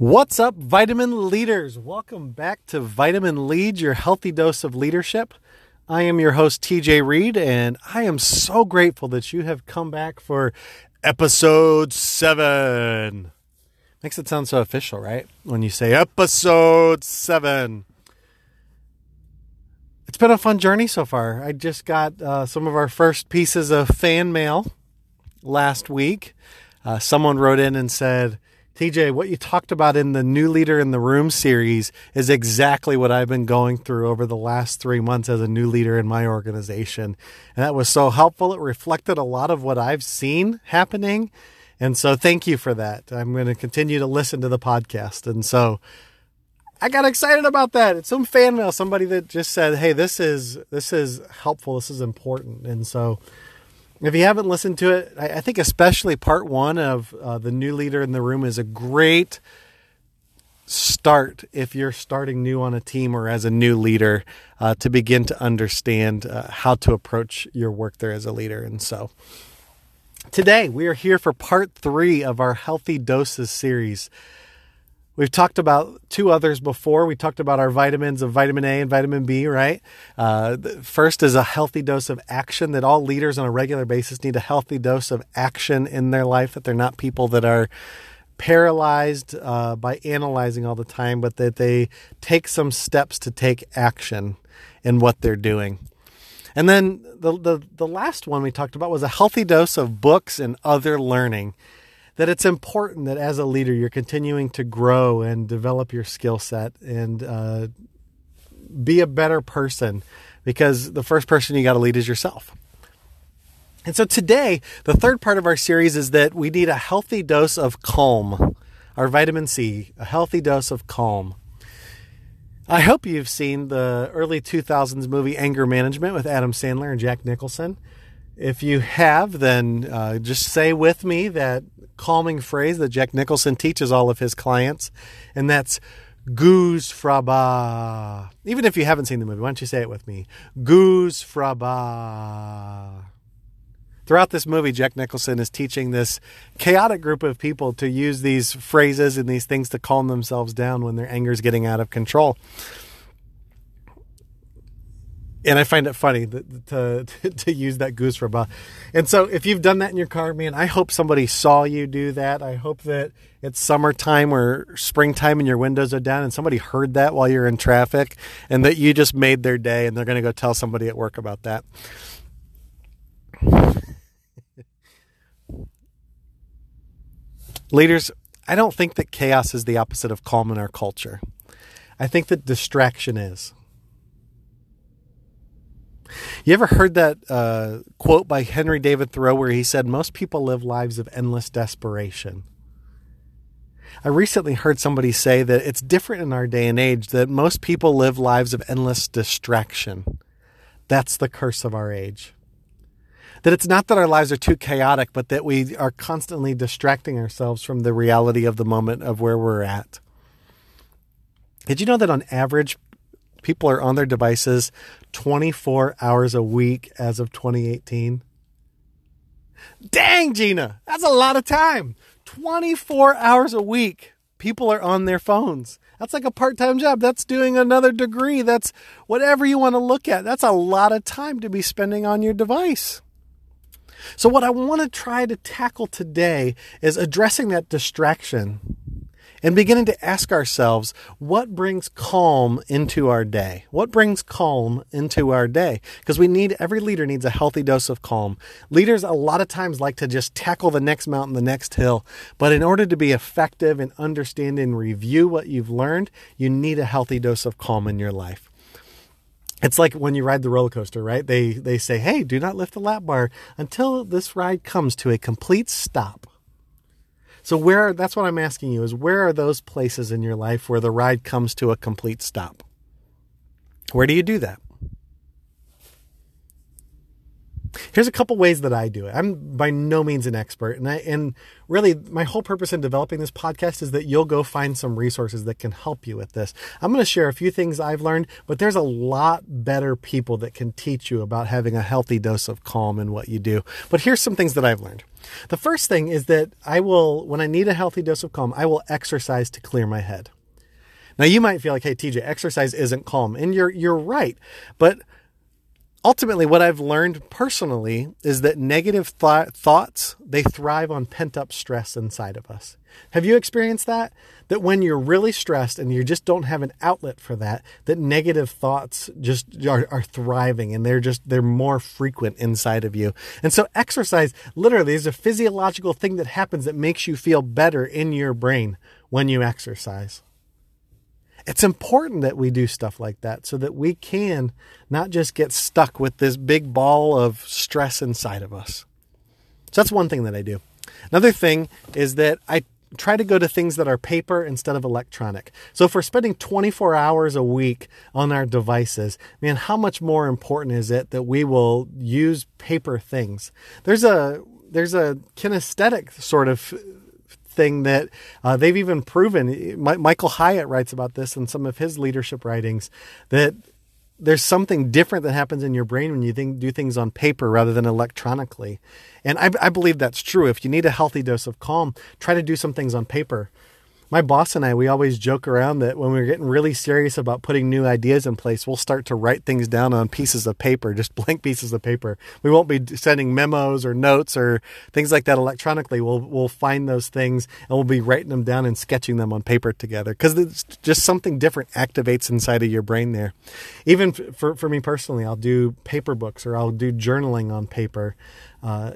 What's up, vitamin leaders? Welcome back to Vitamin Lead, your healthy dose of leadership. I am your host, TJ Reed, and I am so grateful that you have come back for episode seven. Makes it sound so official, right? When you say episode seven. It's been a fun journey so far. I just got uh, some of our first pieces of fan mail last week. Uh, someone wrote in and said, TJ, what you talked about in the New Leader in the Room series is exactly what I've been going through over the last three months as a new leader in my organization. And that was so helpful. It reflected a lot of what I've seen happening. And so thank you for that. I'm going to continue to listen to the podcast. And so I got excited about that. It's some fan mail, somebody that just said, Hey, this is, this is helpful. This is important. And so if you haven't listened to it, I, I think especially part one of uh, the new leader in the room is a great start if you're starting new on a team or as a new leader uh, to begin to understand uh, how to approach your work there as a leader. And so today we are here for part three of our Healthy Doses series. We've talked about two others before. We talked about our vitamins of vitamin A and vitamin B, right? Uh, first is a healthy dose of action that all leaders on a regular basis need a healthy dose of action in their life, that they're not people that are paralyzed uh, by analyzing all the time, but that they take some steps to take action in what they're doing. And then the, the, the last one we talked about was a healthy dose of books and other learning that it's important that as a leader you're continuing to grow and develop your skill set and uh, be a better person because the first person you got to lead is yourself. And so today, the third part of our series is that we need a healthy dose of calm, our vitamin C, a healthy dose of calm. I hope you've seen the early 2000s movie Anger Management with Adam Sandler and Jack Nicholson. If you have, then uh, just say with me that calming phrase that Jack Nicholson teaches all of his clients, and that's goosfraba. Even if you haven't seen the movie, why don't you say it with me? Goosfraba. Throughout this movie, Jack Nicholson is teaching this chaotic group of people to use these phrases and these things to calm themselves down when their anger is getting out of control and I find it funny that, to, to, use that goose a And so, if you've done that in your car, man, I hope somebody saw you do that. I hope that it's summertime or springtime and your windows are down, and somebody heard that while you're in traffic, and that you just made their day, and they're going to go tell somebody at work about that. Leaders, I don't think that chaos is the opposite of calm in our culture. I think that distraction is. You ever heard that uh, quote by Henry David Thoreau where he said, Most people live lives of endless desperation? I recently heard somebody say that it's different in our day and age, that most people live lives of endless distraction. That's the curse of our age. That it's not that our lives are too chaotic, but that we are constantly distracting ourselves from the reality of the moment of where we're at. Did you know that on average, people are on their devices 24 hours a week as of 2018. Dang, Gina, that's a lot of time. 24 hours a week. People are on their phones. That's like a part time job. That's doing another degree. That's whatever you want to look at. That's a lot of time to be spending on your device. So, what I want to try to tackle today is addressing that distraction and beginning to ask ourselves what brings calm into our day? What brings calm into our day? Because we need, every leader needs a healthy dose of calm. Leaders a lot of times like to just tackle the next mountain, the next hill. But in order to be effective and understand and review what you've learned, you need a healthy dose of calm in your life. It's like when you ride the roller coaster, right? They they say, "Hey, do not lift the lap bar until this ride comes to a complete stop." So where that's what I'm asking you is where are those places in your life where the ride comes to a complete stop? Where do you do that? Here's a couple ways that I do it. I'm by no means an expert, and I and really my whole purpose in developing this podcast is that you'll go find some resources that can help you with this. I'm going to share a few things I've learned, but there's a lot better people that can teach you about having a healthy dose of calm in what you do. But here's some things that I've learned. The first thing is that I will when I need a healthy dose of calm, I will exercise to clear my head. Now you might feel like, "Hey TJ, exercise isn't calm." And you're you're right. But ultimately what i've learned personally is that negative th- thoughts they thrive on pent up stress inside of us. Have you experienced that? That when you're really stressed and you just don't have an outlet for that that negative thoughts just are, are thriving and they're just they're more frequent inside of you. And so exercise literally is a physiological thing that happens that makes you feel better in your brain when you exercise it's important that we do stuff like that so that we can not just get stuck with this big ball of stress inside of us. So that's one thing that I do. Another thing is that I try to go to things that are paper instead of electronic. So if we're spending 24 hours a week on our devices, man, how much more important is it that we will use paper things? There's a there's a kinesthetic sort of thing that uh, they've even proven. Michael Hyatt writes about this in some of his leadership writings that there's something different that happens in your brain when you think, do things on paper rather than electronically. And I, I believe that's true. If you need a healthy dose of calm, try to do some things on paper my boss and I, we always joke around that when we're getting really serious about putting new ideas in place, we'll start to write things down on pieces of paper, just blank pieces of paper. We won't be sending memos or notes or things like that electronically. We'll we'll find those things and we'll be writing them down and sketching them on paper together because it's just something different activates inside of your brain there. Even for for me personally, I'll do paper books or I'll do journaling on paper. Uh,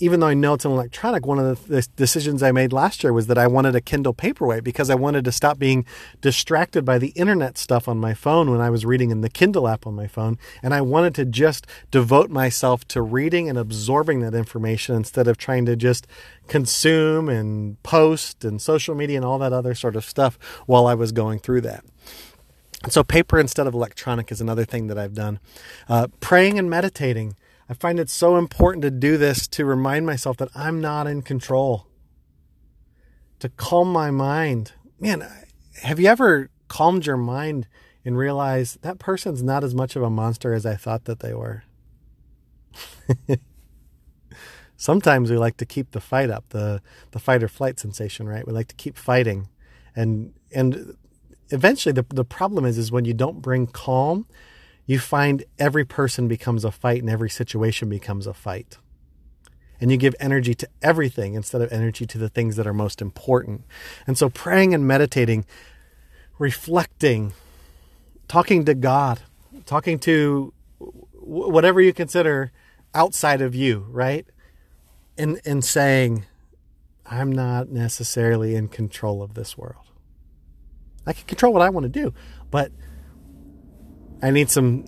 even though I know it's an electronic, one of the decisions I made last year was that I wanted a Kindle Paperwhite because I wanted to stop being distracted by the internet stuff on my phone when I was reading in the Kindle app on my phone. And I wanted to just devote myself to reading and absorbing that information instead of trying to just consume and post and social media and all that other sort of stuff while I was going through that. So, paper instead of electronic is another thing that I've done. Uh, praying and meditating. I find it so important to do this to remind myself that I'm not in control. To calm my mind. Man, have you ever calmed your mind and realized that person's not as much of a monster as I thought that they were? Sometimes we like to keep the fight up, the the fight or flight sensation, right? We like to keep fighting. And and eventually the the problem is is when you don't bring calm you find every person becomes a fight and every situation becomes a fight. And you give energy to everything instead of energy to the things that are most important. And so praying and meditating, reflecting, talking to God, talking to whatever you consider outside of you, right? And and saying, I'm not necessarily in control of this world. I can control what I want to do, but I need some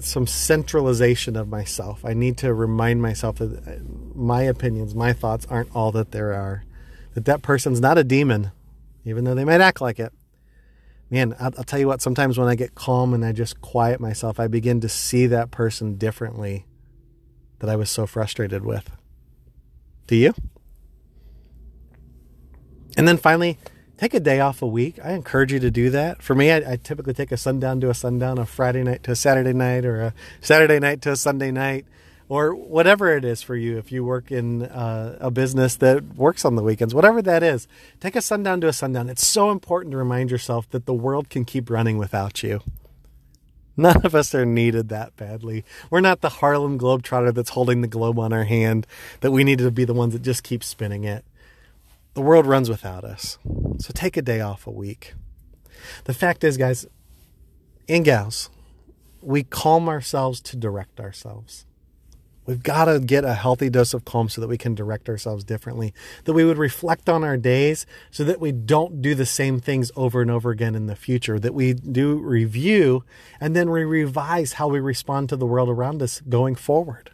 some centralization of myself. I need to remind myself that uh, my opinions, my thoughts aren't all that there are. That that person's not a demon, even though they might act like it. Man, I'll, I'll tell you what. Sometimes when I get calm and I just quiet myself, I begin to see that person differently that I was so frustrated with. Do you? And then finally, take a day off a week. I encourage you to do that. For me, I, I, typically take a sundown to a sundown, a Friday night to a Saturday night, or a Saturday night to a Sunday night, or whatever it is for you. If you work in uh, a business that works on the weekends, whatever that is, take a sundown to a sundown. It's so important to remind yourself that the world can keep running without you. None of us are needed that badly. We're not the Harlem Globetrotter that's holding the globe on our hand, that we need to be the ones that just keep spinning it. The world runs without us. So take a day off a week. The fact is, guys and gals, we calm ourselves to direct ourselves. We've got to get a healthy dose of calm so that we can direct ourselves differently. That we would reflect on our days so that we don't do the same things over and over again in the future. That we do review and then we revise how we respond to the world around us going forward.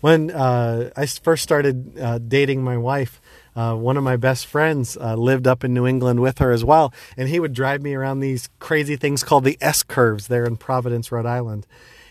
When uh, I first started uh, dating my wife, uh, one of my best friends uh, lived up in New England with her as well, and he would drive me around these crazy things called the S curves there in Providence, Rhode Island.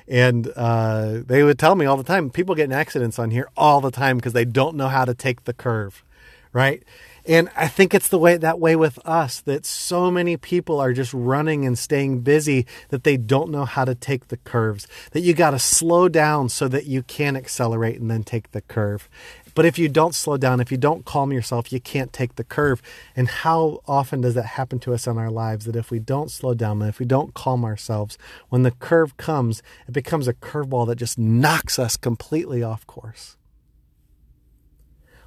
And uh, they would tell me all the time people get in accidents on here all the time because they don't know how to take the curve, right? And I think it's the way that way with us that so many people are just running and staying busy that they don't know how to take the curves. That you got to slow down so that you can accelerate and then take the curve. But if you don't slow down, if you don't calm yourself, you can't take the curve. And how often does that happen to us in our lives? That if we don't slow down, if we don't calm ourselves, when the curve comes, it becomes a curveball that just knocks us completely off course.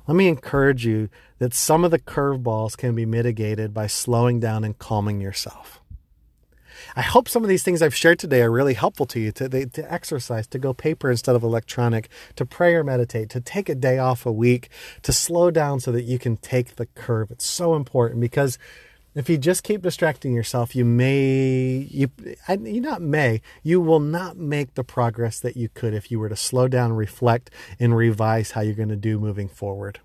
Let me encourage you that some of the curveballs can be mitigated by slowing down and calming yourself. I hope some of these things I've shared today are really helpful to you to, to exercise, to go paper instead of electronic, to pray or meditate, to take a day off a week, to slow down so that you can take the curve. It's so important because if you just keep distracting yourself, you may, you, you not may, you will not make the progress that you could if you were to slow down, reflect, and revise how you're going to do moving forward.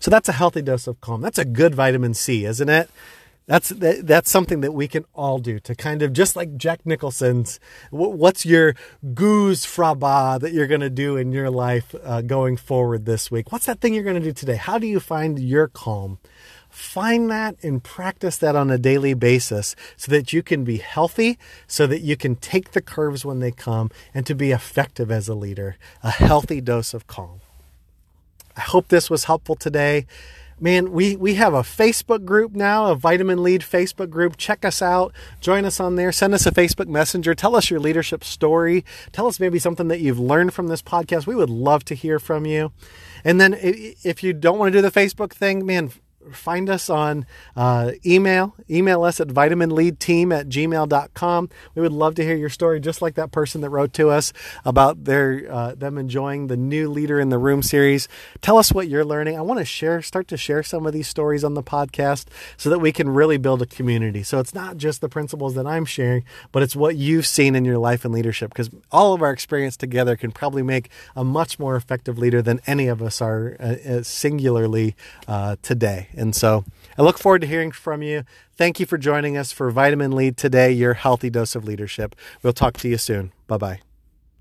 So that's a healthy dose of calm. That's a good vitamin C, isn't it? That's that, that's something that we can all do to kind of just like Jack Nicholson's. What's your goosfraba that you're going to do in your life uh, going forward this week? What's that thing you're going to do today? How do you find your calm? Find that and practice that on a daily basis so that you can be healthy, so that you can take the curves when they come, and to be effective as a leader. A healthy dose of calm. I hope this was helpful today. Man, we, we have a Facebook group now, a Vitamin Lead Facebook group. Check us out. Join us on there. Send us a Facebook Messenger. Tell us your leadership story. Tell us maybe something that you've learned from this podcast. We would love to hear from you. And then if you don't want to do the Facebook thing, man, find us on uh, email. Email us at vitaminleadteam at gmail.com. We would love to hear your story, just like that person that wrote to us about their uh, them enjoying the new Leader in the Room series. Tell us what you're learning. I want to share, start to share some of these stories on the podcast so that we can really build a community. So it's not just the principles that I'm sharing, but it's what you've seen in your life and leadership because all of our experience together can probably make a much more effective leader than any of us are uh, uh singularly uh, today. And so I look forward to hearing from you. Thank you for joining us for Vitamin Lead today, your healthy dose of leadership. We'll talk to you soon. Bye bye.